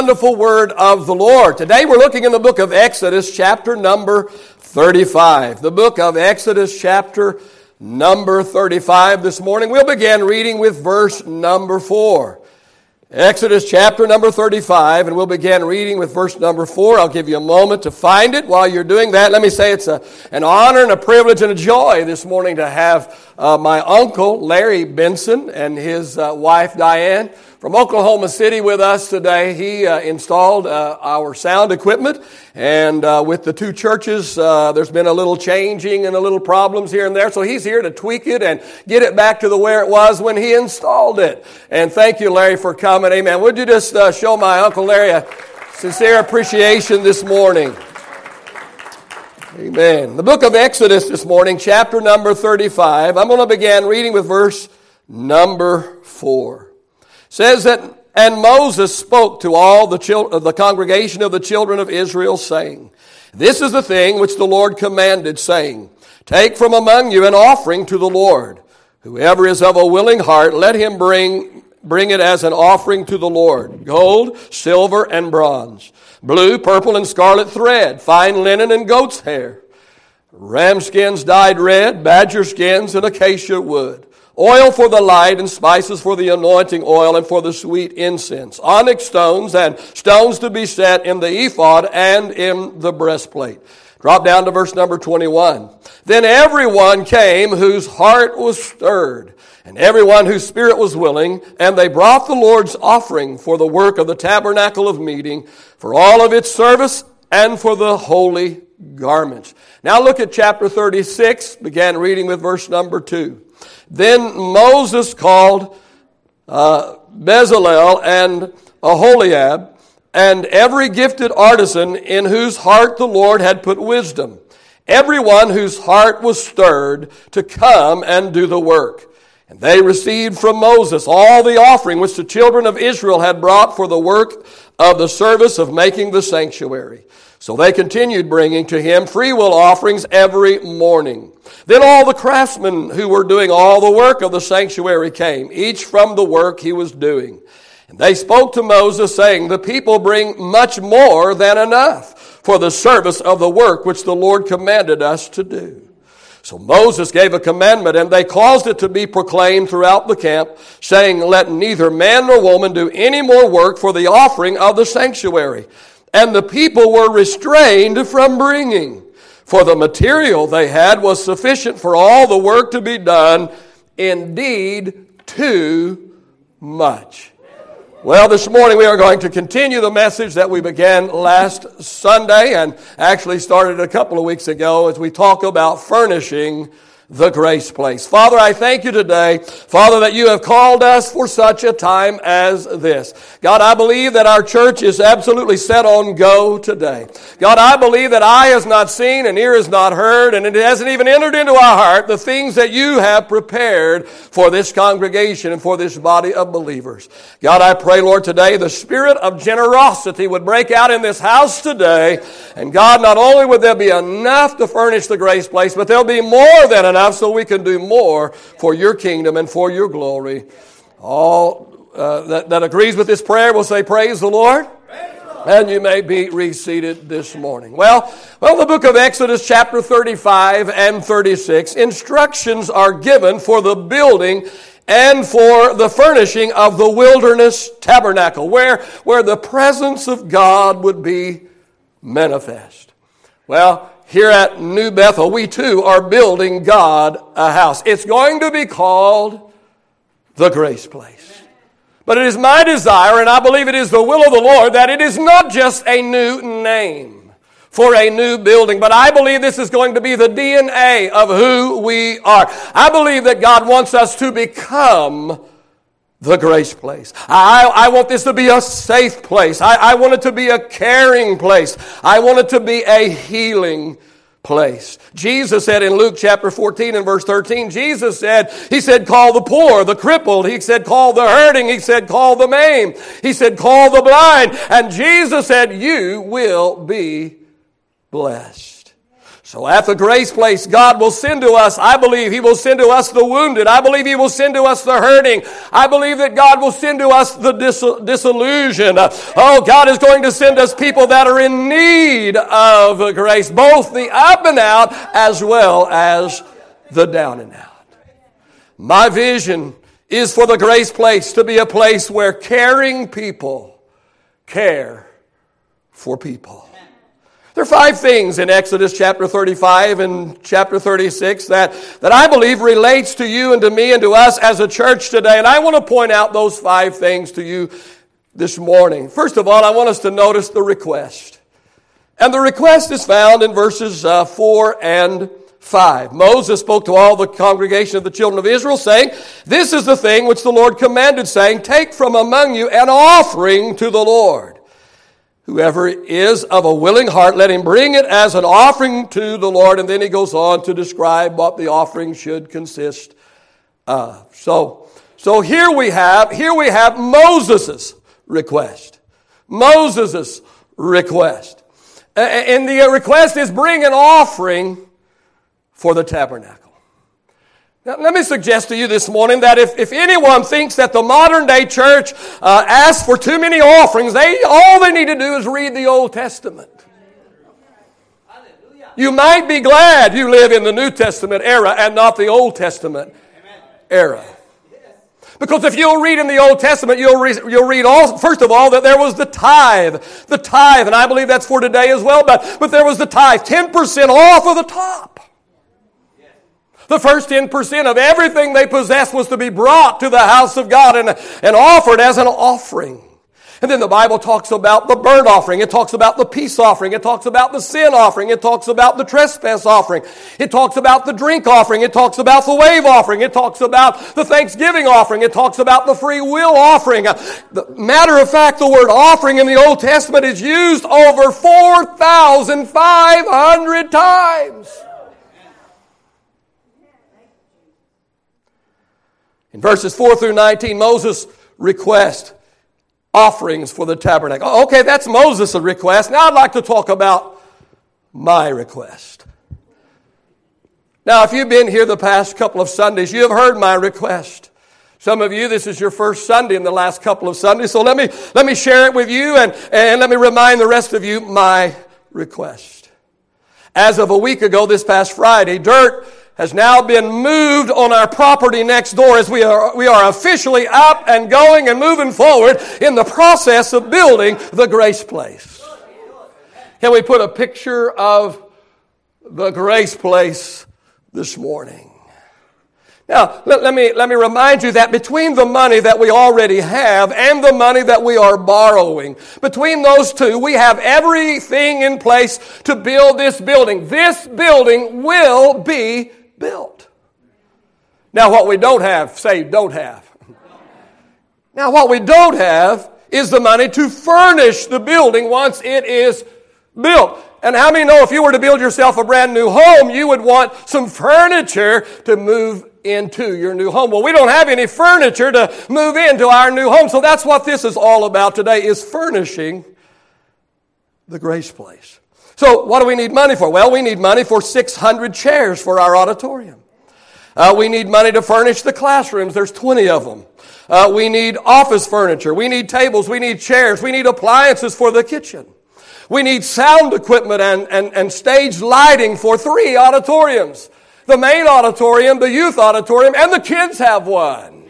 wonderful word of the Lord. Today we're looking in the book of Exodus, chapter number 35. The book of Exodus, chapter number 35. This morning we'll begin reading with verse number 4. Exodus chapter number 35, and we'll begin reading with verse number 4. I'll give you a moment to find it. While you're doing that, let me say it's a, an honor and a privilege and a joy this morning to have uh, my uncle, Larry Benson, and his uh, wife, Diane from Oklahoma City with us today. He uh, installed uh, our sound equipment, and uh, with the two churches, uh, there's been a little changing and a little problems here and there. So he's here to tweak it and get it back to the where it was when he installed it. And thank you, Larry, for coming. Amen. Would you just uh, show my uncle Larry a sincere appreciation this morning? Amen. The book of Exodus this morning, chapter number 35. I'm going to begin reading with verse number 4 says that and Moses spoke to all the, chil- uh, the congregation of the children of Israel, saying, This is the thing which the Lord commanded, saying, Take from among you an offering to the Lord. Whoever is of a willing heart, let him bring, bring it as an offering to the Lord gold, silver, and bronze, blue, purple, and scarlet thread, fine linen, and goat's hair, ram skins dyed red, badger skins, and acacia wood oil for the light and spices for the anointing oil and for the sweet incense, onyx stones and stones to be set in the ephod and in the breastplate. Drop down to verse number 21. Then everyone came whose heart was stirred, and everyone whose spirit was willing, and they brought the Lord's offering for the work of the tabernacle of meeting, for all of its service, and for the holy garments. Now look at chapter 36, began reading with verse number 2. Then Moses called uh, Bezalel and Aholiab and every gifted artisan in whose heart the Lord had put wisdom, everyone whose heart was stirred to come and do the work. And they received from Moses all the offering which the children of Israel had brought for the work of the service of making the sanctuary. So they continued bringing to him freewill offerings every morning. Then all the craftsmen who were doing all the work of the sanctuary came, each from the work he was doing. And they spoke to Moses, saying, The people bring much more than enough for the service of the work which the Lord commanded us to do. So Moses gave a commandment, and they caused it to be proclaimed throughout the camp, saying, Let neither man nor woman do any more work for the offering of the sanctuary and the people were restrained from bringing. For the material they had was sufficient for all the work to be done, indeed, too much. Well, this morning we are going to continue the message that we began last Sunday and actually started a couple of weeks ago as we talk about furnishing the grace place. Father, I thank you today, Father, that you have called us for such a time as this. God, I believe that our church is absolutely set on go today. God, I believe that eye has not seen and ear has not heard and it hasn't even entered into our heart the things that you have prepared for this congregation and for this body of believers. God, I pray, Lord, today the spirit of generosity would break out in this house today. And God, not only would there be enough to furnish the grace place, but there'll be more than enough enough so we can do more for your kingdom and for your glory. All uh, that, that agrees with this prayer will say, Praise the Lord. And you may be reseated this morning. Well, well, the book of Exodus, chapter 35 and 36, instructions are given for the building and for the furnishing of the wilderness tabernacle, where, where the presence of God would be manifest. Well, here at New Bethel, we too are building God a house. It's going to be called the Grace Place. But it is my desire, and I believe it is the will of the Lord, that it is not just a new name for a new building, but I believe this is going to be the DNA of who we are. I believe that God wants us to become the grace place. I, I want this to be a safe place. I, I want it to be a caring place. I want it to be a healing place. Jesus said in Luke chapter 14 and verse 13, Jesus said, He said, call the poor, the crippled. He said, call the hurting. He said, call the maimed. He said, call the blind. And Jesus said, you will be blessed. So at the grace place, God will send to us, I believe He will send to us the wounded. I believe He will send to us the hurting. I believe that God will send to us the dis- disillusioned. Oh, God is going to send us people that are in need of grace, both the up and out as well as the down and out. My vision is for the grace place to be a place where caring people care for people. There are five things in Exodus chapter 35 and chapter 36 that, that I believe relates to you and to me and to us as a church today. And I want to point out those five things to you this morning. First of all, I want us to notice the request. And the request is found in verses uh, 4 and 5. Moses spoke to all the congregation of the children of Israel, saying, This is the thing which the Lord commanded, saying, Take from among you an offering to the Lord. Whoever is of a willing heart, let him bring it as an offering to the Lord. And then he goes on to describe what the offering should consist of. So, so here we have, here we have Moses' request. Moses' request. And the request is bring an offering for the tabernacle. Now, let me suggest to you this morning that if, if anyone thinks that the modern day church uh, asks for too many offerings, they, all they need to do is read the Old Testament. You might be glad you live in the New Testament era and not the Old Testament era. Because if you'll read in the Old Testament, you'll read, you'll read all, first of all, that there was the tithe. The tithe, and I believe that's for today as well, but, but there was the tithe, 10% off of the top. The first 10% of everything they possessed was to be brought to the house of God and, and offered as an offering. And then the Bible talks about the burnt offering. It talks about the peace offering. It talks about the sin offering. It talks about the trespass offering. It talks about the drink offering. It talks about the wave offering. It talks about the thanksgiving offering. It talks about the free will offering. Matter of fact, the word offering in the Old Testament is used over 4,500 times. In verses 4 through 19, Moses requests offerings for the tabernacle. Oh, okay, that's Moses' request. Now I'd like to talk about my request. Now, if you've been here the past couple of Sundays, you have heard my request. Some of you, this is your first Sunday in the last couple of Sundays, so let me, let me share it with you and, and let me remind the rest of you my request. As of a week ago, this past Friday, dirt has now been moved on our property next door as we are, we are officially up and going and moving forward in the process of building the grace place. Can we put a picture of the grace place this morning? Now, let, let, me, let me remind you that between the money that we already have and the money that we are borrowing, between those two, we have everything in place to build this building. This building will be built. Now, what we don't have, say, don't have. Now, what we don't have is the money to furnish the building once it is built. And how many know if you were to build yourself a brand new home, you would want some furniture to move into your new home. Well, we don't have any furniture to move into our new home. So that's what this is all about today is furnishing the grace place. So, what do we need money for? Well, we need money for 600 chairs for our auditorium. Uh, we need money to furnish the classrooms. There's 20 of them. Uh, we need office furniture. We need tables. We need chairs. We need appliances for the kitchen. We need sound equipment and, and, and stage lighting for three auditoriums. The main auditorium, the youth auditorium, and the kids have one.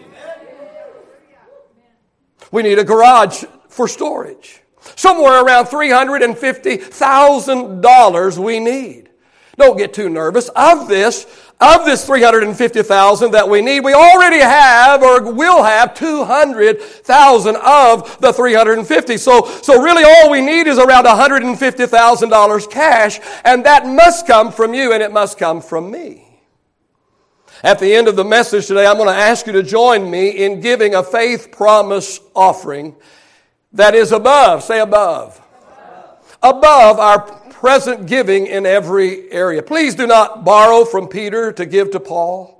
We need a garage for storage. Somewhere around $350,000 we need. Don't get too nervous. Of this, of this 350,000 that we need, we already have or will have 200,000 of the 350. So, so really all we need is around $150,000 cash, and that must come from you and it must come from me. At the end of the message today, I'm going to ask you to join me in giving a faith promise offering that is above, say above, above our present giving in every area. Please do not borrow from Peter to give to Paul.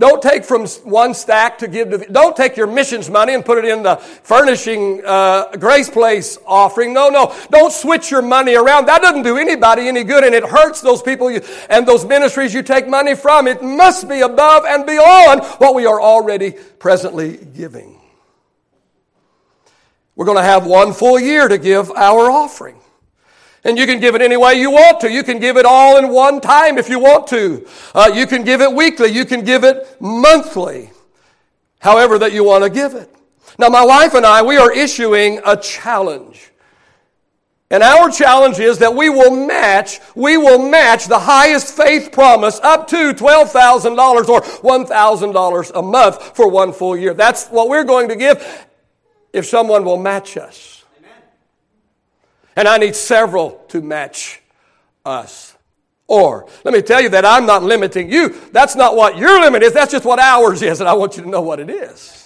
Don't take from one stack to give to. Don't take your missions money and put it in the furnishing uh, Grace Place offering. No, no. Don't switch your money around. That doesn't do anybody any good, and it hurts those people you, and those ministries you take money from. It must be above and beyond what we are already presently giving. We're going to have one full year to give our offering. And you can give it any way you want to. You can give it all in one time if you want to. Uh, you can give it weekly. You can give it monthly. However that you want to give it. Now, my wife and I, we are issuing a challenge. And our challenge is that we will match, we will match the highest faith promise up to $12,000 or $1,000 a month for one full year. That's what we're going to give if someone will match us. And I need several to match us. Or, let me tell you that I'm not limiting you. That's not what your limit is, that's just what ours is, and I want you to know what it is.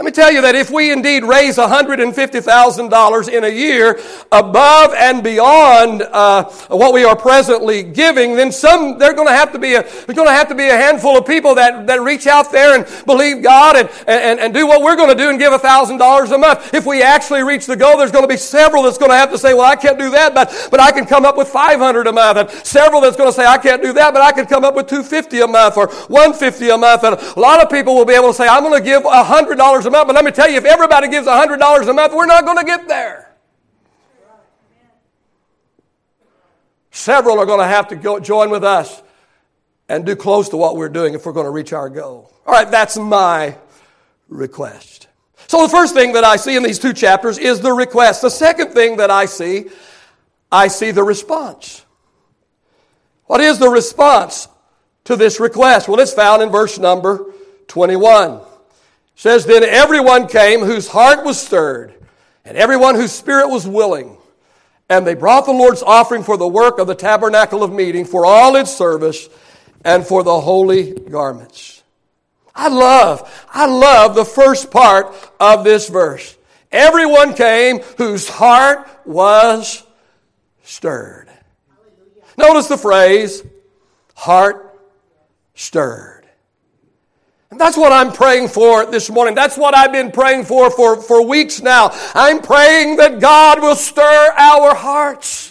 Let me tell you that if we indeed raise $150,000 in a year above and beyond uh, what we are presently giving, then some there's going to have to be a there's going to have to be a handful of people that, that reach out there and believe God and, and, and do what we're going to do and give $1,000 a month. If we actually reach the goal, there's going to be several that's going to have to say, well, I can't do that, but, but I can come up with 500 a month. And several that's going to say, I can't do that, but I can come up with 250 a month or 150 a month. And a lot of people will be able to say, I'm going to give $100 a a month. But let me tell you, if everybody gives $100 a month, we're not going to get there. Several are going to have to go join with us and do close to what we're doing if we're going to reach our goal. All right, that's my request. So the first thing that I see in these two chapters is the request. The second thing that I see, I see the response. What is the response to this request? Well, it's found in verse number 21 says, Then everyone came whose heart was stirred, and everyone whose spirit was willing. And they brought the Lord's offering for the work of the tabernacle of meeting, for all its service, and for the holy garments. I love, I love the first part of this verse. Everyone came whose heart was stirred. Notice the phrase, heart stirred. And that's what I'm praying for this morning. That's what I've been praying for, for for weeks now. I'm praying that God will stir our hearts.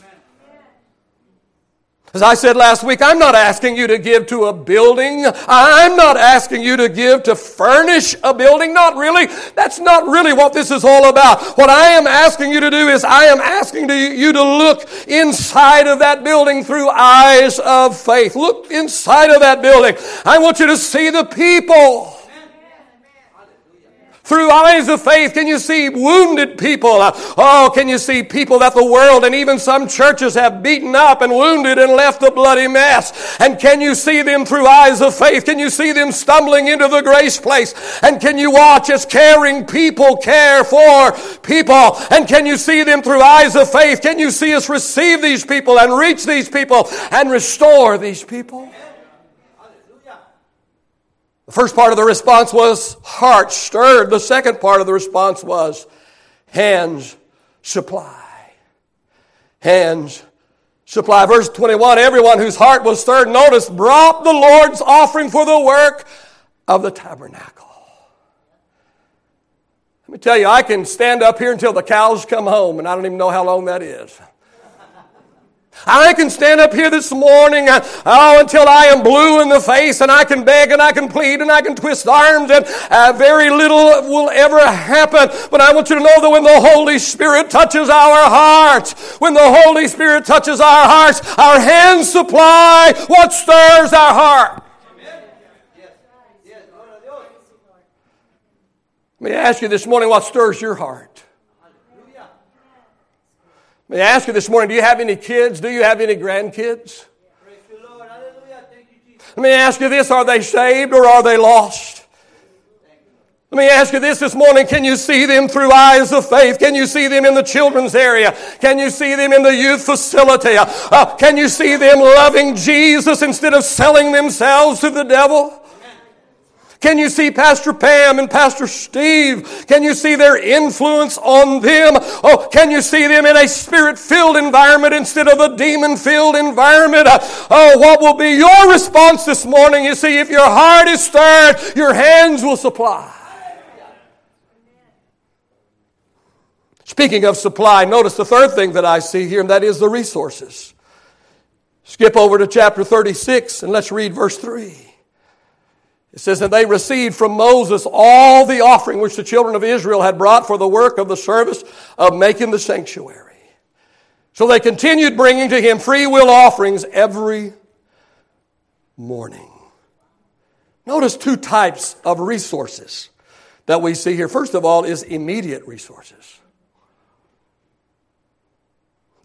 As I said last week, I'm not asking you to give to a building. I'm not asking you to give to furnish a building. Not really. That's not really what this is all about. What I am asking you to do is I am asking you to look inside of that building through eyes of faith. Look inside of that building. I want you to see the people. Through eyes of faith, can you see wounded people? Uh, oh, can you see people that the world and even some churches have beaten up and wounded and left a bloody mess? And can you see them through eyes of faith? Can you see them stumbling into the grace place? And can you watch as caring people care for people? And can you see them through eyes of faith? Can you see us receive these people and reach these people and restore these people? The first part of the response was heart stirred. The second part of the response was hands supply. Hands supply. Verse 21 Everyone whose heart was stirred, notice, brought the Lord's offering for the work of the tabernacle. Let me tell you, I can stand up here until the cows come home, and I don't even know how long that is. I can stand up here this morning, uh, oh, until I am blue in the face, and I can beg and I can plead and I can twist arms, and uh, very little will ever happen. But I want you to know that when the Holy Spirit touches our hearts, when the Holy Spirit touches our hearts, our hands supply what stirs our heart. Let me ask you this morning what stirs your heart? May I ask you this morning, do you have any kids? Do you have any grandkids? Let me ask you this, are they saved or are they lost? Let me ask you this this morning. Can you see them through eyes of faith? Can you see them in the children's area? Can you see them in the youth facility? Uh, can you see them loving Jesus instead of selling themselves to the devil? Can you see Pastor Pam and Pastor Steve? Can you see their influence on them? Oh, can you see them in a spirit filled environment instead of a demon filled environment? Oh, what will be your response this morning? You see, if your heart is stirred, your hands will supply. Speaking of supply, notice the third thing that I see here, and that is the resources. Skip over to chapter 36 and let's read verse 3. It says, And they received from Moses all the offering which the children of Israel had brought for the work of the service of making the sanctuary. So they continued bringing to him free will offerings every morning. Notice two types of resources that we see here. First of all, is immediate resources.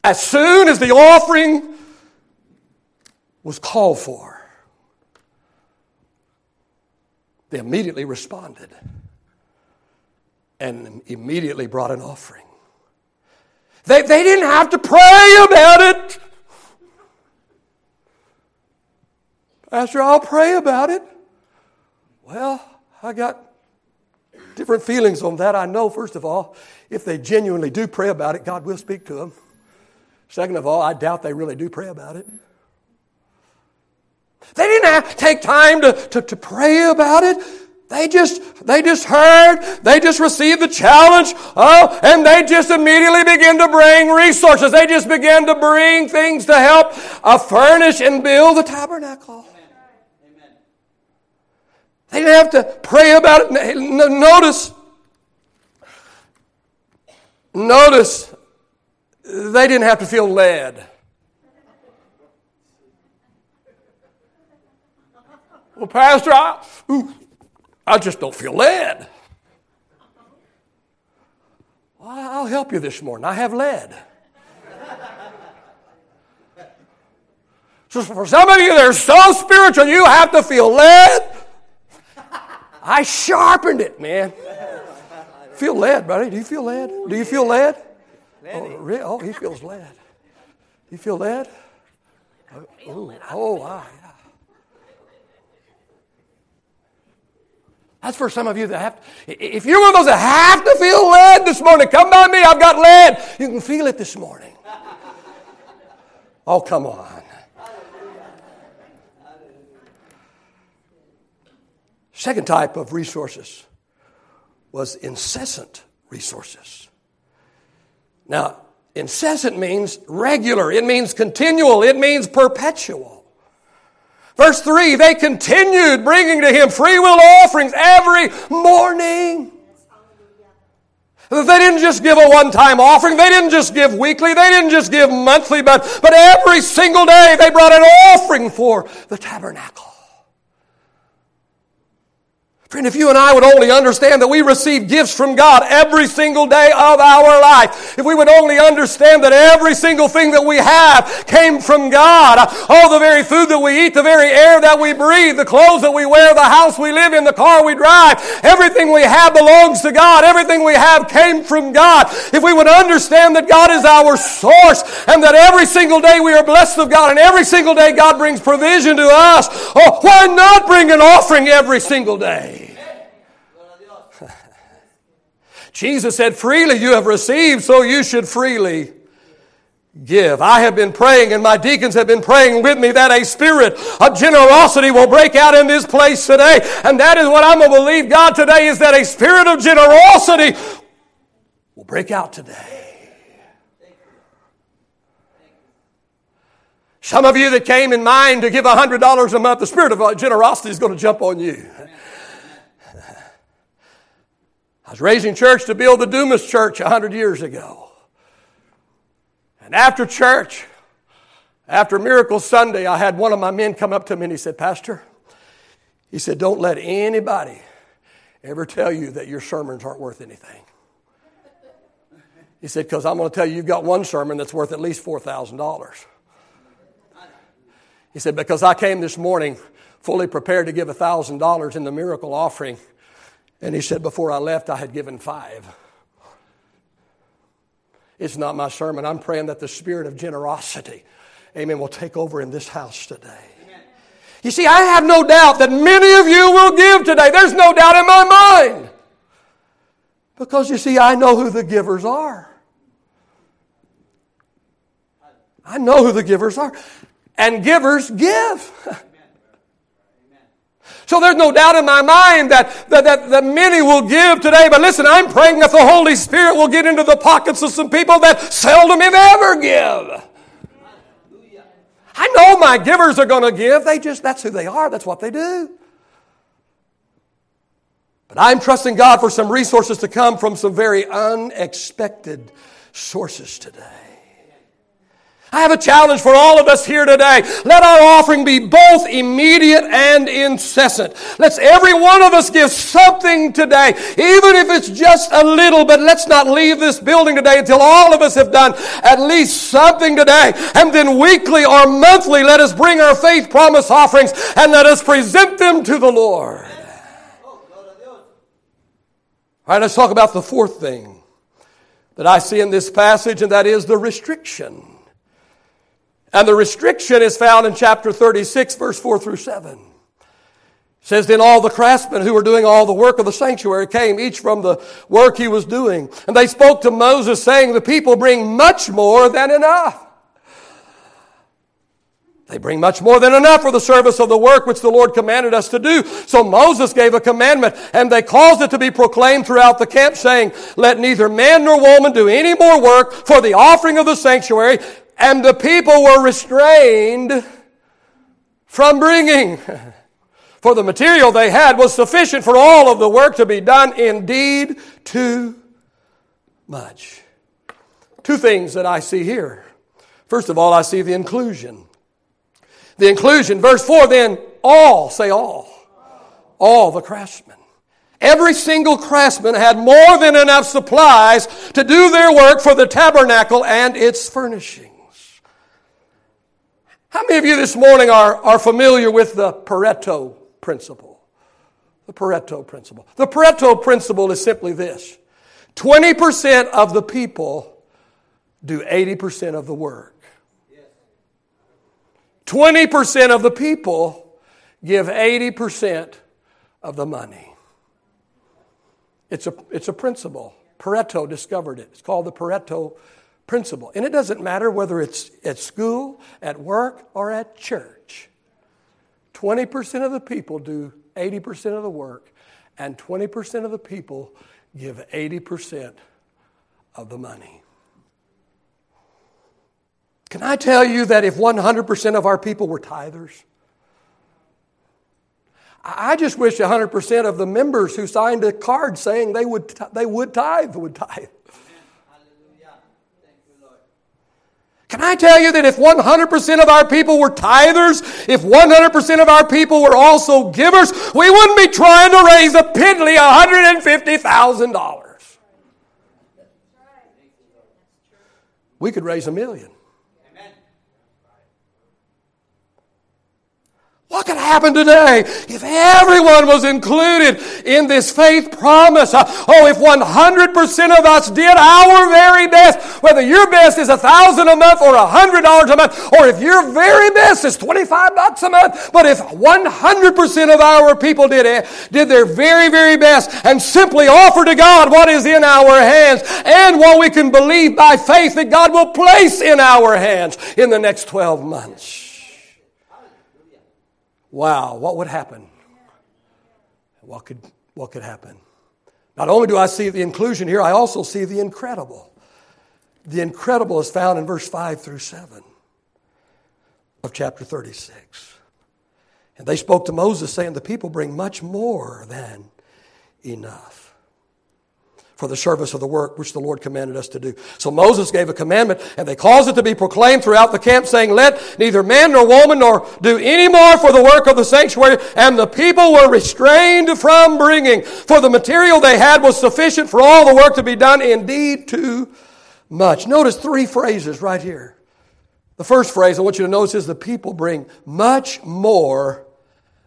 As soon as the offering was called for, they immediately responded and immediately brought an offering. They, they didn't have to pray about it. Pastor, I'll pray about it. Well, I got different feelings on that. I know, first of all, if they genuinely do pray about it, God will speak to them. Second of all, I doubt they really do pray about it. They didn't take time to, to, to pray about it. They just, they just heard, they just received the challenge, oh, and they just immediately began to bring resources. They just began to bring things to help uh, furnish and build the tabernacle. They didn't have to pray about it. Notice, notice they didn't have to feel led. Well, Pastor, I, ooh, I just don't feel led. Well, I'll help you this morning. I have led. So for some of you, they're so spiritual, you have to feel led. I sharpened it, man. Feel led, buddy. Do you feel led? Do you feel led? Oh, really? oh, he feels led. You feel led? Oh, oh, wow. That's for some of you that have to, if you're one of those that have to feel led this morning, come by me, I've got led. You can feel it this morning. Oh, come on. Second type of resources was incessant resources. Now, incessant means regular, it means continual, it means perpetual. Verse 3 they continued bringing to him free will offerings every morning. They didn't just give a one time offering. They didn't just give weekly. They didn't just give monthly, but, but every single day they brought an offering for the tabernacle. Friend, if you and I would only understand that we receive gifts from God every single day of our life, if we would only understand that every single thing that we have came from God, all the very food that we eat, the very air that we breathe, the clothes that we wear, the house we live in, the car we drive, everything we have belongs to God. Everything we have came from God. If we would understand that God is our source and that every single day we are blessed of God and every single day God brings provision to us, oh, why not bring an offering every single day? Jesus said, Freely you have received, so you should freely give. I have been praying, and my deacons have been praying with me that a spirit of generosity will break out in this place today. And that is what I'm going to believe God today is that a spirit of generosity will break out today. Some of you that came in mind to give $100 a month, the spirit of generosity is going to jump on you. I was raising church to build the Dumas Church 100 years ago. And after church, after Miracle Sunday, I had one of my men come up to me and he said, Pastor, he said, don't let anybody ever tell you that your sermons aren't worth anything. He said, because I'm going to tell you, you've got one sermon that's worth at least $4,000. He said, because I came this morning fully prepared to give $1,000 in the miracle offering and he said, Before I left, I had given five. It's not my sermon. I'm praying that the spirit of generosity, amen, will take over in this house today. You see, I have no doubt that many of you will give today. There's no doubt in my mind. Because you see, I know who the givers are. I know who the givers are. And givers give. So there's no doubt in my mind that, that, that, that, many will give today. But listen, I'm praying that the Holy Spirit will get into the pockets of some people that seldom if ever give. I know my givers are going to give. They just, that's who they are. That's what they do. But I'm trusting God for some resources to come from some very unexpected sources today. I have a challenge for all of us here today. Let our offering be both immediate and incessant. Let's every one of us give something today, even if it's just a little, but let's not leave this building today until all of us have done at least something today. And then weekly or monthly, let us bring our faith promise offerings and let us present them to the Lord. All right, let's talk about the fourth thing that I see in this passage, and that is the restriction. And the restriction is found in chapter 36, verse 4 through 7. It says, Then all the craftsmen who were doing all the work of the sanctuary came, each from the work he was doing. And they spoke to Moses, saying, The people bring much more than enough. They bring much more than enough for the service of the work which the Lord commanded us to do. So Moses gave a commandment, and they caused it to be proclaimed throughout the camp, saying, Let neither man nor woman do any more work for the offering of the sanctuary, and the people were restrained from bringing. For the material they had was sufficient for all of the work to be done, indeed, too much. Two things that I see here. First of all, I see the inclusion. The inclusion, verse 4, then all, say all, all the craftsmen. Every single craftsman had more than enough supplies to do their work for the tabernacle and its furnishing. How many of you this morning are, are familiar with the Pareto principle? The Pareto principle. The Pareto principle is simply this 20% of the people do 80% of the work. 20% of the people give 80% of the money. It's a, it's a principle. Pareto discovered it. It's called the Pareto principle. And it doesn't matter whether it's at school, at work, or at church. 20% of the people do 80% of the work, and 20% of the people give 80% of the money. Can I tell you that if 100% of our people were tithers, I just wish 100% of the members who signed a card saying they would, they would tithe would tithe. Can I tell you that if 100% of our people were tithers, if 100% of our people were also givers, we wouldn't be trying to raise a piddly $150,000. We could raise a million. What could happen today if everyone was included in this faith promise? Uh, oh, if 100% of us did our very best, whether your best is a thousand a month or a hundred dollars a month, or if your very best is 25 bucks a month, but if 100% of our people did it, did their very, very best and simply offer to God what is in our hands and what we can believe by faith that God will place in our hands in the next 12 months. Wow, what would happen? What could, what could happen? Not only do I see the inclusion here, I also see the incredible. The incredible is found in verse 5 through 7 of chapter 36. And they spoke to Moses, saying, The people bring much more than enough for the service of the work which the Lord commanded us to do. So Moses gave a commandment, and they caused it to be proclaimed throughout the camp, saying, Let neither man nor woman nor do any more for the work of the sanctuary. And the people were restrained from bringing, for the material they had was sufficient for all the work to be done, indeed too much. Notice three phrases right here. The first phrase I want you to notice is the people bring much more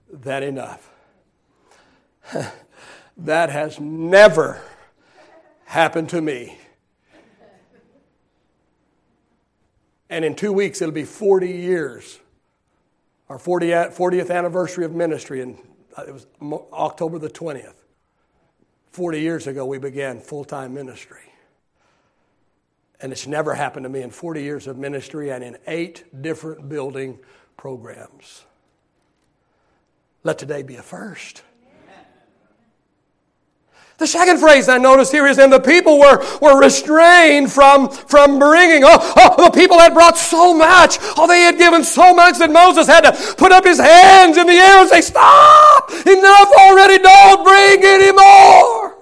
than enough. that has never happened to me. And in two weeks, it'll be 40 years, our 40th anniversary of ministry, and uh, it was October the 20th. 40 years ago, we began full time ministry. And it's never happened to me in 40 years of ministry and in eight different building programs. Let today be a first. The second phrase I noticed here is, and the people were, were restrained from, from bringing. Oh, oh, the people had brought so much. Oh, they had given so much that Moses had to put up his hands in the air and say, Stop! Enough already. Don't bring any more.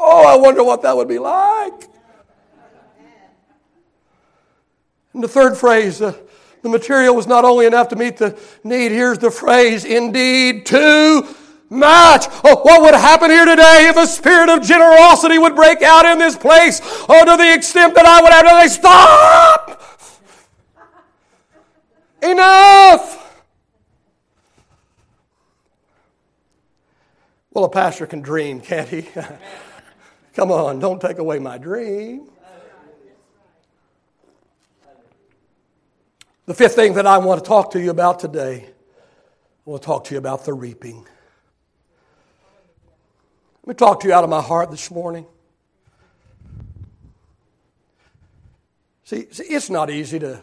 Oh, I wonder what that would be like. And the third phrase, uh, the material was not only enough to meet the need. Here's the phrase, indeed, too much. Oh, what would happen here today if a spirit of generosity would break out in this place? Oh, to the extent that I would have to say, stop! Enough! Well, a pastor can dream, can't he? Come on, don't take away my dream. The fifth thing that I want to talk to you about today, I want to talk to you about the reaping. Let me talk to you out of my heart this morning. See, see, it's not easy to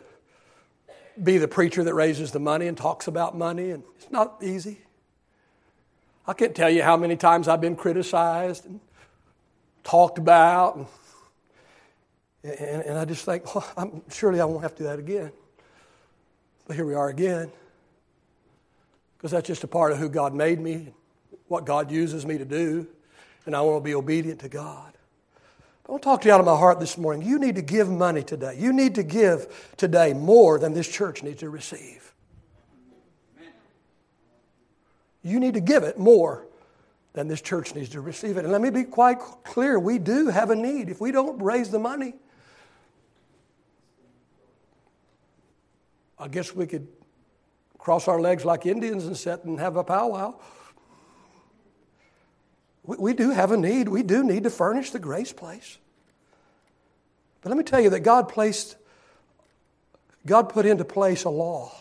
be the preacher that raises the money and talks about money, and it's not easy. I can't tell you how many times I've been criticized and talked about, and, and, and I just think, well, I'm, surely I won't have to do that again. But here we are again. Because that's just a part of who God made me, what God uses me to do, and I want to be obedient to God. I want to talk to you out of my heart this morning. You need to give money today. You need to give today more than this church needs to receive. You need to give it more than this church needs to receive it. And let me be quite clear we do have a need. If we don't raise the money, I guess we could cross our legs like Indians and sit and have a powwow. We, we do have a need. We do need to furnish the grace place. But let me tell you that God placed, God put into place a law,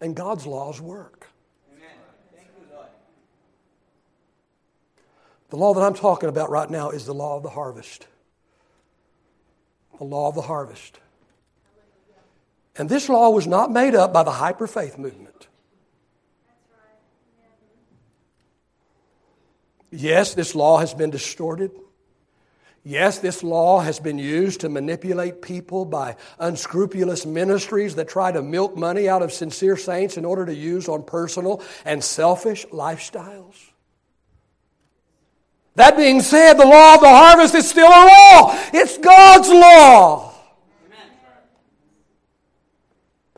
and God's laws work. The law that I'm talking about right now is the law of the harvest. The law of the harvest. And this law was not made up by the hyper faith movement. Yes, this law has been distorted. Yes, this law has been used to manipulate people by unscrupulous ministries that try to milk money out of sincere saints in order to use on personal and selfish lifestyles. That being said, the law of the harvest is still a law. It's God's law.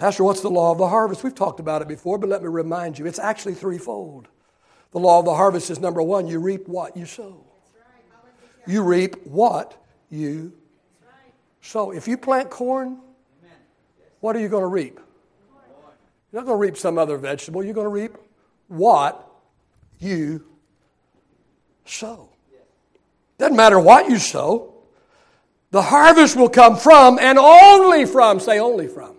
Pastor, what's the law of the harvest? We've talked about it before, but let me remind you it's actually threefold. The law of the harvest is number one you reap what you sow. You reap what you sow. If you plant corn, what are you going to reap? You're not going to reap some other vegetable. You're going to reap what you sow. Doesn't matter what you sow, the harvest will come from and only from, say only from,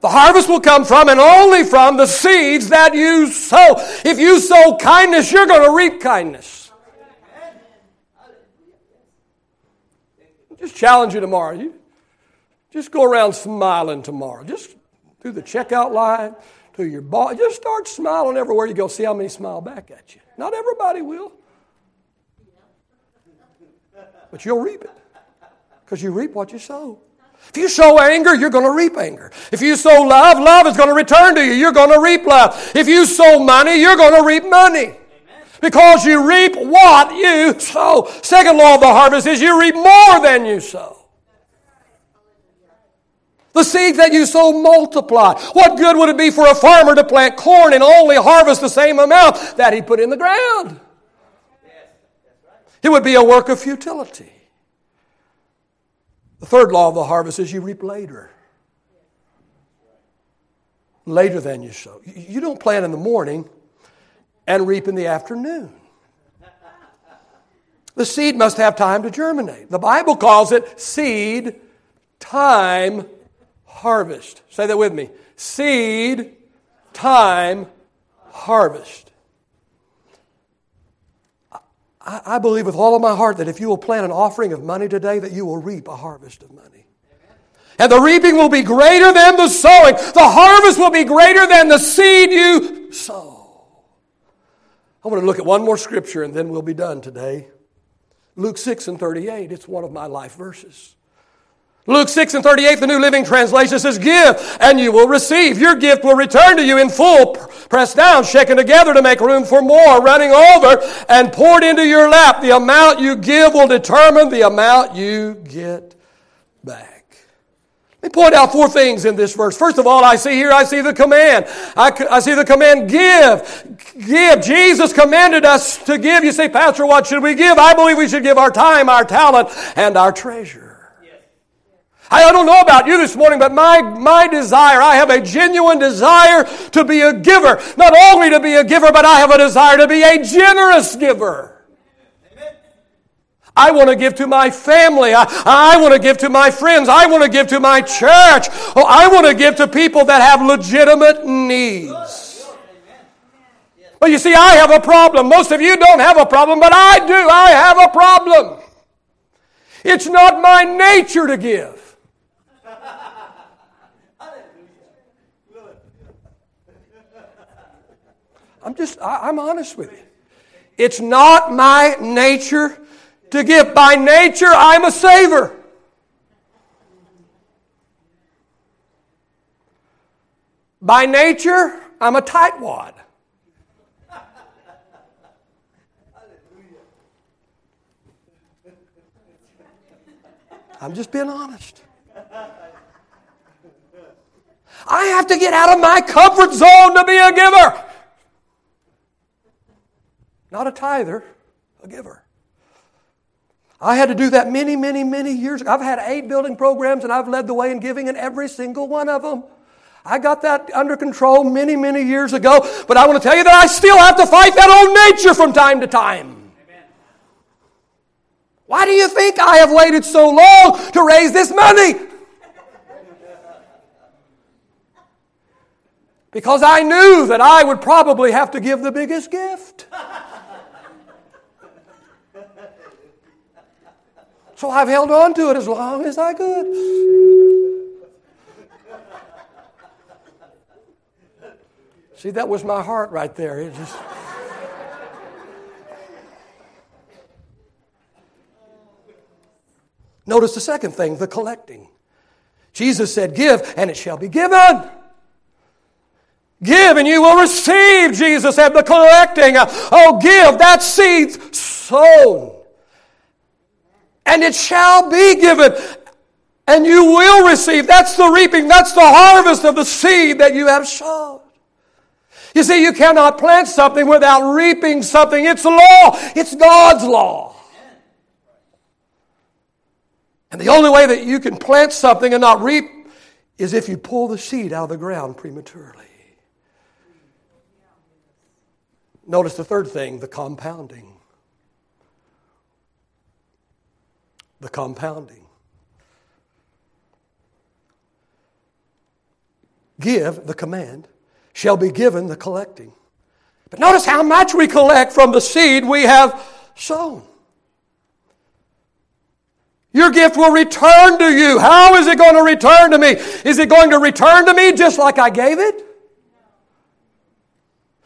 the harvest will come from and only from the seeds that you sow. If you sow kindness, you're going to reap kindness. Just challenge you tomorrow. You just go around smiling tomorrow. Just through the checkout line, to your boss. Just start smiling everywhere you go. See how many smile back at you. Not everybody will. But you'll reap it. Because you reap what you sow. If you sow anger, you're going to reap anger. If you sow love, love is going to return to you. You're going to reap love. If you sow money, you're going to reap money. Because you reap what you sow. Second law of the harvest is you reap more than you sow. The seeds that you sow multiply. What good would it be for a farmer to plant corn and only harvest the same amount that he put in the ground? It would be a work of futility. The third law of the harvest is you reap later. Later than you sow. You don't plant in the morning and reap in the afternoon. The seed must have time to germinate. The Bible calls it seed time harvest. Say that with me. Seed time harvest. I, I believe with all of my heart that if you will plant an offering of money today, that you will reap a harvest of money. And the reaping will be greater than the sowing. The harvest will be greater than the seed you sow. I want to look at one more scripture and then we'll be done today. Luke 6 and 38. It's one of my life verses. Luke 6 and 38, the New Living Translation says, Give and you will receive. Your gift will return to you in full, pressed down, shaken together to make room for more, running over and poured into your lap. The amount you give will determine the amount you get back. Let me point out four things in this verse. First of all, I see here, I see the command. I, I see the command, give. Give. Jesus commanded us to give. You say, Pastor, what should we give? I believe we should give our time, our talent, and our treasure. I don't know about you this morning, but my, my desire, I have a genuine desire to be a giver. Not only to be a giver, but I have a desire to be a generous giver. I want to give to my family. I, I want to give to my friends. I want to give to my church. Oh, I want to give to people that have legitimate needs. But you see, I have a problem. Most of you don't have a problem, but I do. I have a problem. It's not my nature to give. I'm just, I, am honest with you. It's not my nature to give. By nature, I'm a saver. By nature, I'm a tightwad. I'm just being honest. I have to get out of my comfort zone to be a giver. Not a tither, a giver. I had to do that many, many, many years ago. I've had eight building programs and I've led the way in giving in every single one of them. I got that under control many, many years ago, but I want to tell you that I still have to fight that old nature from time to time. Why do you think I have waited so long to raise this money? Because I knew that I would probably have to give the biggest gift. So I've held on to it as long as I could. See, that was my heart right there. It just. Notice the second thing the collecting. Jesus said, Give, and it shall be given. Give, and you will receive, Jesus said, the collecting. Oh, give that seed sown and it shall be given, and you will receive. That's the reaping, that's the harvest of the seed that you have sown. You see, you cannot plant something without reaping something. It's law, it's God's law. And the only way that you can plant something and not reap is if you pull the seed out of the ground prematurely. Notice the third thing the compounding. The compounding. Give, the command, shall be given the collecting. But notice how much we collect from the seed we have sown. Your gift will return to you. How is it going to return to me? Is it going to return to me just like I gave it?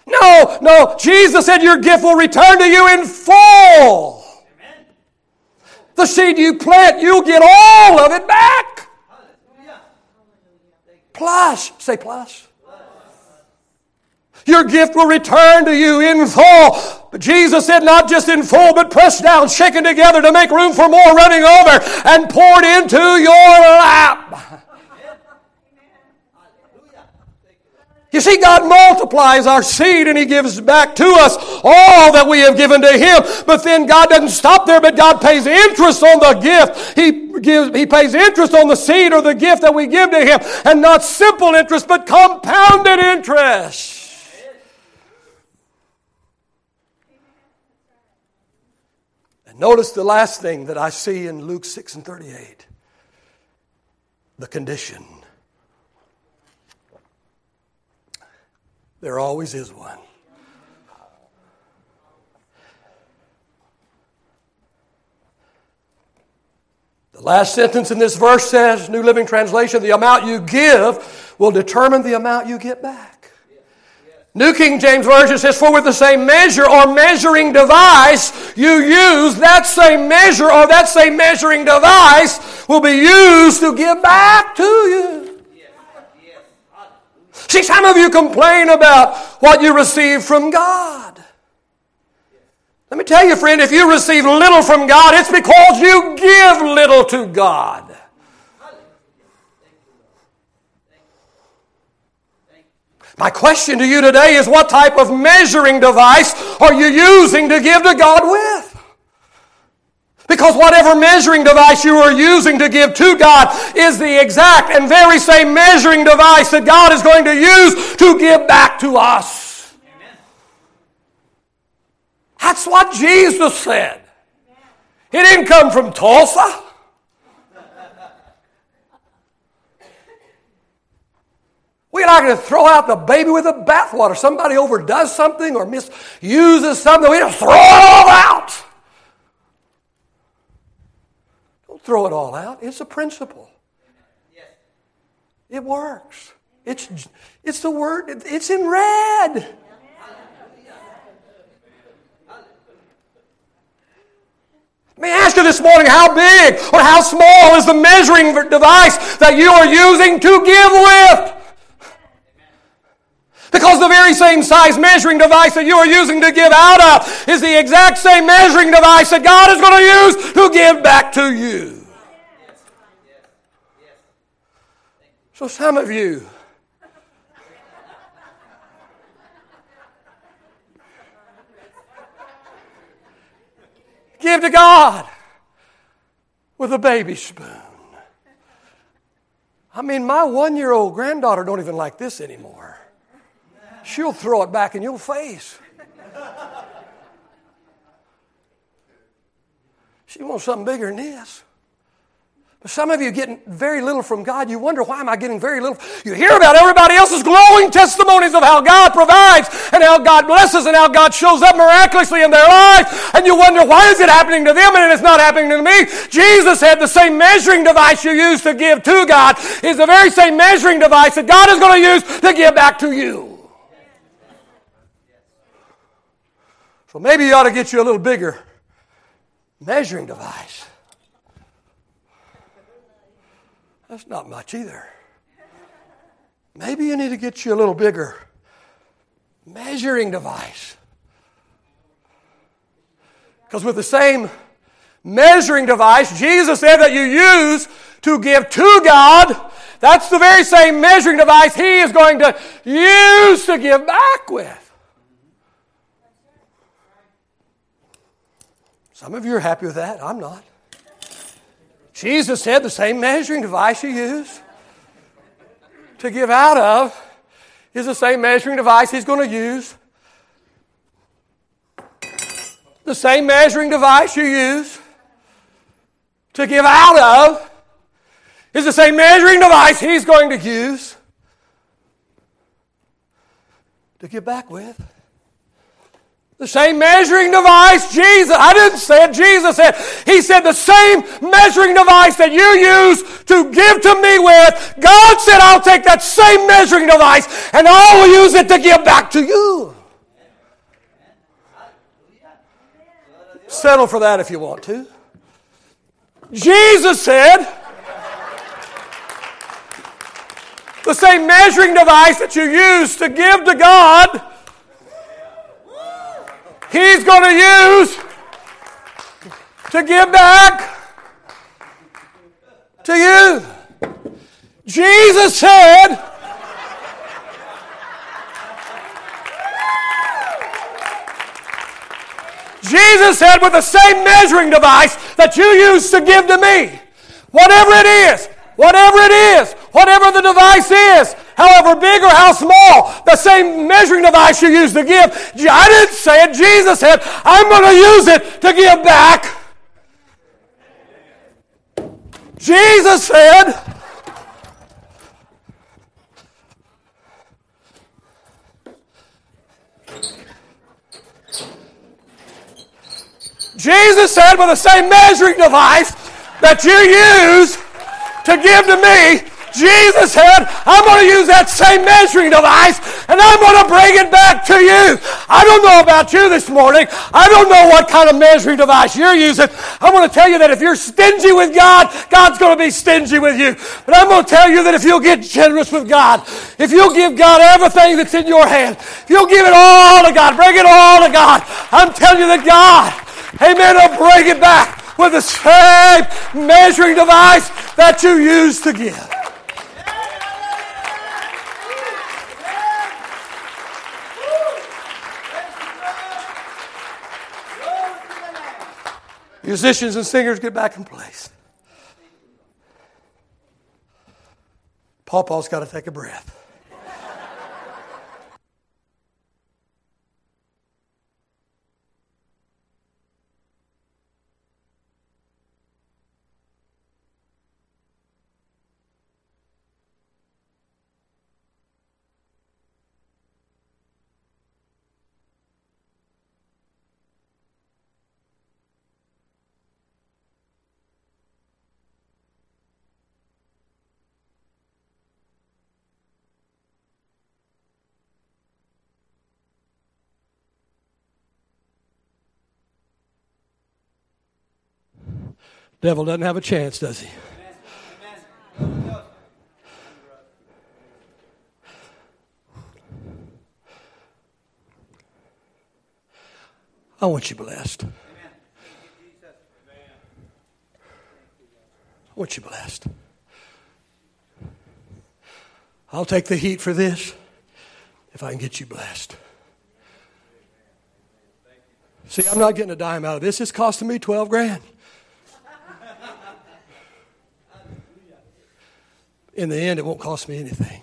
No, no. Jesus said your gift will return to you in full. The seed you plant, you'll get all of it back. Plus, say plus. Your gift will return to you in full. But Jesus said, not just in full, but pressed down, shaken together to make room for more, running over, and poured into your lap. You see, God multiplies our seed and He gives back to us all that we have given to Him. But then God doesn't stop there, but God pays interest on the gift. He gives, He pays interest on the seed or the gift that we give to Him. And not simple interest, but compounded interest. And notice the last thing that I see in Luke 6 and 38 the condition. There always is one. The last sentence in this verse says, New Living Translation, the amount you give will determine the amount you get back. New King James Version says, For with the same measure or measuring device you use, that same measure or that same measuring device will be used to give back to you. See, some of you complain about what you receive from God. Let me tell you, friend, if you receive little from God, it's because you give little to God. My question to you today is what type of measuring device are you using to give to God with? Because whatever measuring device you are using to give to God is the exact and very same measuring device that God is going to use to give back to us. Amen. That's what Jesus said. He didn't come from Tulsa. We're not going to throw out the baby with the bathwater. Somebody overdoes something or misuses something, we just throw it all out. Don't throw it all out. It's a principle. It works. It's, it's the word, it's in red. Let me ask you this morning how big or how small is the measuring device that you are using to give with? Because the very same size measuring device that you are using to give out of is the exact same measuring device that God is going to use to give back to you. So, some of you, give to God with a baby spoon. I mean, my one year old granddaughter don't even like this anymore she'll throw it back in your face. She wants something bigger than this. But some of you getting very little from God. You wonder, why am I getting very little? You hear about everybody else's glowing testimonies of how God provides and how God blesses and how God shows up miraculously in their life. And you wonder, why is it happening to them and it's not happening to me? Jesus had the same measuring device you use to give to God is the very same measuring device that God is going to use to give back to you. So maybe you ought to get you a little bigger measuring device. That's not much either. Maybe you need to get you a little bigger measuring device. Because with the same measuring device Jesus said that you use to give to God, that's the very same measuring device He is going to use to give back with. Some of you are happy with that. I'm not. Jesus said the same measuring device you use to give out of is the same measuring device he's going to use. The same measuring device you use to give out of is the same measuring device he's going to use to give back with. The same measuring device, Jesus, I didn't say it, Jesus said. He said the same measuring device that you use to give to me with, God said, I'll take that same measuring device and I will use it to give back to you. Settle for that if you want to. Jesus said, the same measuring device that you use to give to God He's going to use to give back to you. Jesus said, Jesus said, with the same measuring device that you use to give to me, whatever it is, whatever it is, whatever the device is, however big or how small, the same measuring device you use to give. I didn't say it, Jesus said, I'm going to use it to give back. Jesus said, Jesus said, with the same measuring device that you use to give to me Jesus said, I'm going to use that same measuring device and I'm going to bring it back to you. I don't know about you this morning. I don't know what kind of measuring device you're using. I'm going to tell you that if you're stingy with God, God's going to be stingy with you. But I'm going to tell you that if you'll get generous with God, if you'll give God everything that's in your hand, if you'll give it all to God, bring it all to God, I'm telling you that God, amen, will bring it back with the same measuring device that you used to give. Musicians and singers get back in place. Paul Paul's got to take a breath. Devil doesn't have a chance, does he? I want you blessed. I want you blessed. I'll take the heat for this if I can get you blessed. See, I'm not getting a dime out of this. It's costing me 12 grand. In the end, it won't cost me anything.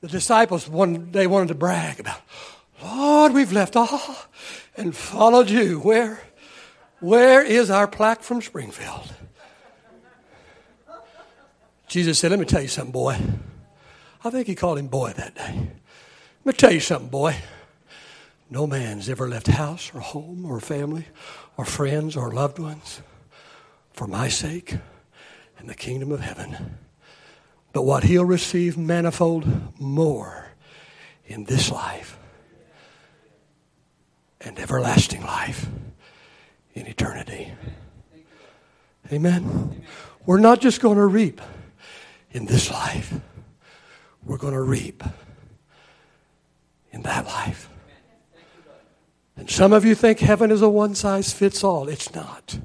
The disciples one day wanted to brag about, Lord, we've left all and followed you. Where, where is our plaque from Springfield? Jesus said, Let me tell you something, boy. I think he called him boy that day. Let me tell you something, boy. No man's ever left house or home or family or friends or loved ones for my sake in the kingdom of heaven. But what he'll receive manifold more in this life and everlasting life in eternity. Amen. We're not just going to reap in this life, we're going to reap in that life. And some of you think heaven is a one size fits all. It's not.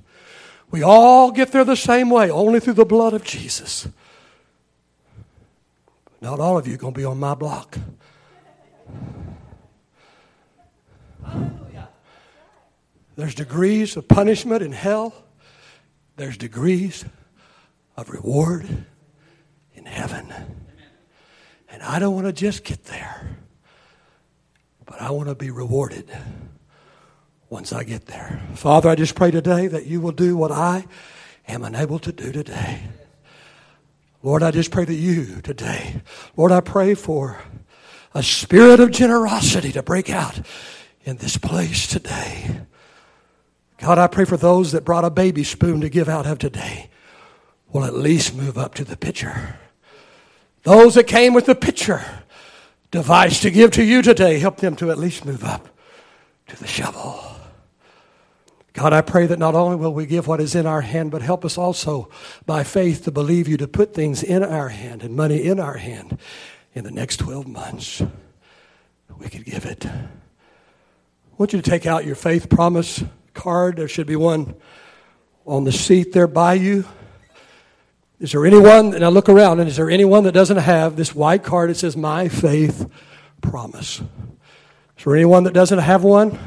We all get there the same way, only through the blood of Jesus. Not all of you are going to be on my block. There's degrees of punishment in hell. There's degrees of reward in heaven. And I don't want to just get there, but I want to be rewarded once I get there. Father, I just pray today that you will do what I am unable to do today. Lord, I just pray that you today, Lord, I pray for a spirit of generosity to break out in this place today. God, I pray for those that brought a baby spoon to give out of today will at least move up to the pitcher. Those that came with the pitcher device to give to you today, help them to at least move up to the shovel. God, I pray that not only will we give what is in our hand, but help us also by faith to believe you to put things in our hand and money in our hand in the next 12 months. We could give it. I want you to take out your faith promise card. There should be one on the seat there by you. Is there anyone, and I look around, and is there anyone that doesn't have this white card that says, My faith promise? Is there anyone that doesn't have one?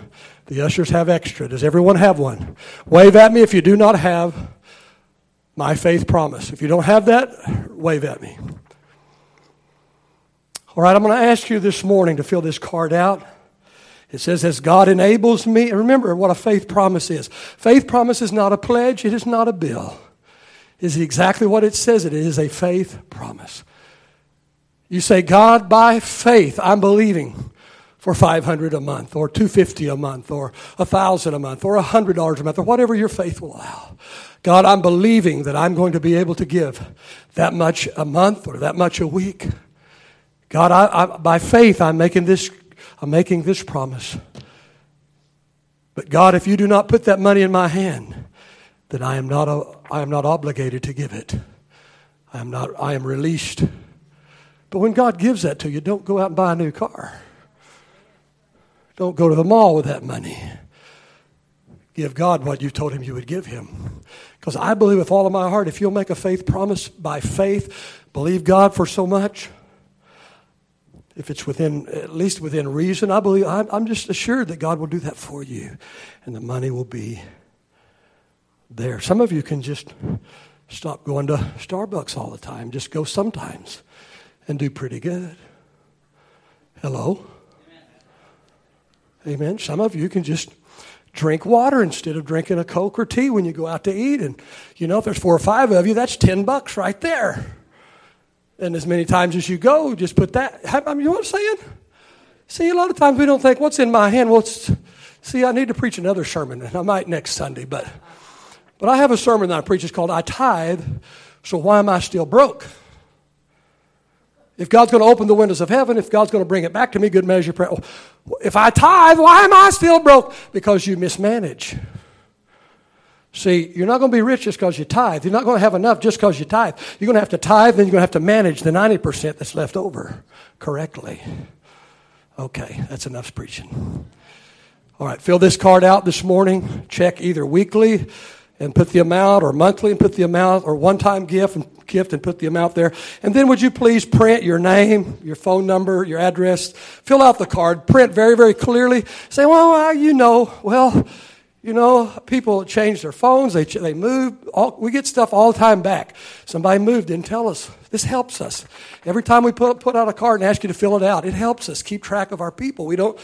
The ushers have extra. Does everyone have one? Wave at me if you do not have my faith promise. If you don't have that, wave at me. All right, I'm going to ask you this morning to fill this card out. It says, as God enables me, and remember what a faith promise is. Faith promise is not a pledge, it is not a bill. It is exactly what it says it is a faith promise. You say, God, by faith, I'm believing for 500 a month or 250 a month or 1000 a month or $100 a month or whatever your faith will allow. God, I'm believing that I'm going to be able to give that much a month or that much a week. God, I, I, by faith, I'm making this, I'm making this promise. But God, if you do not put that money in my hand, then I am not, a, I am not obligated to give it. I am not, I am released. But when God gives that to you, don't go out and buy a new car. Don't go to the mall with that money. Give God what you told him you would give him. Because I believe with all of my heart, if you'll make a faith promise by faith, believe God for so much, if it's within, at least within reason, I believe, I'm just assured that God will do that for you. And the money will be there. Some of you can just stop going to Starbucks all the time. Just go sometimes and do pretty good. Hello? Amen. Some of you can just drink water instead of drinking a Coke or tea when you go out to eat. And, you know, if there's four or five of you, that's 10 bucks right there. And as many times as you go, just put that. I mean, you know what I'm saying? See, a lot of times we don't think, what's in my hand? Well, see, I need to preach another sermon, and I might next Sunday, but, but I have a sermon that I preach. It's called I Tithe, so why am I still broke? If God's going to open the windows of heaven, if God's going to bring it back to me, good measure. Prayer. If I tithe, why am I still broke? Because you mismanage. See, you're not going to be rich just because you tithe. You're not going to have enough just because you tithe. You're going to have to tithe, then you're going to have to manage the 90% that's left over correctly. Okay, that's enough preaching. All right, fill this card out this morning. Check either weekly and put the amount, or monthly and put the amount, or one time gift and gift and put the amount there. And then would you please print your name, your phone number, your address, fill out the card, print very, very clearly. Say, well, well you know, well, you know, people change their phones, they, they move. All, we get stuff all the time back. Somebody moved, didn't tell us. This helps us. Every time we put, put out a card and ask you to fill it out, it helps us keep track of our people. We don't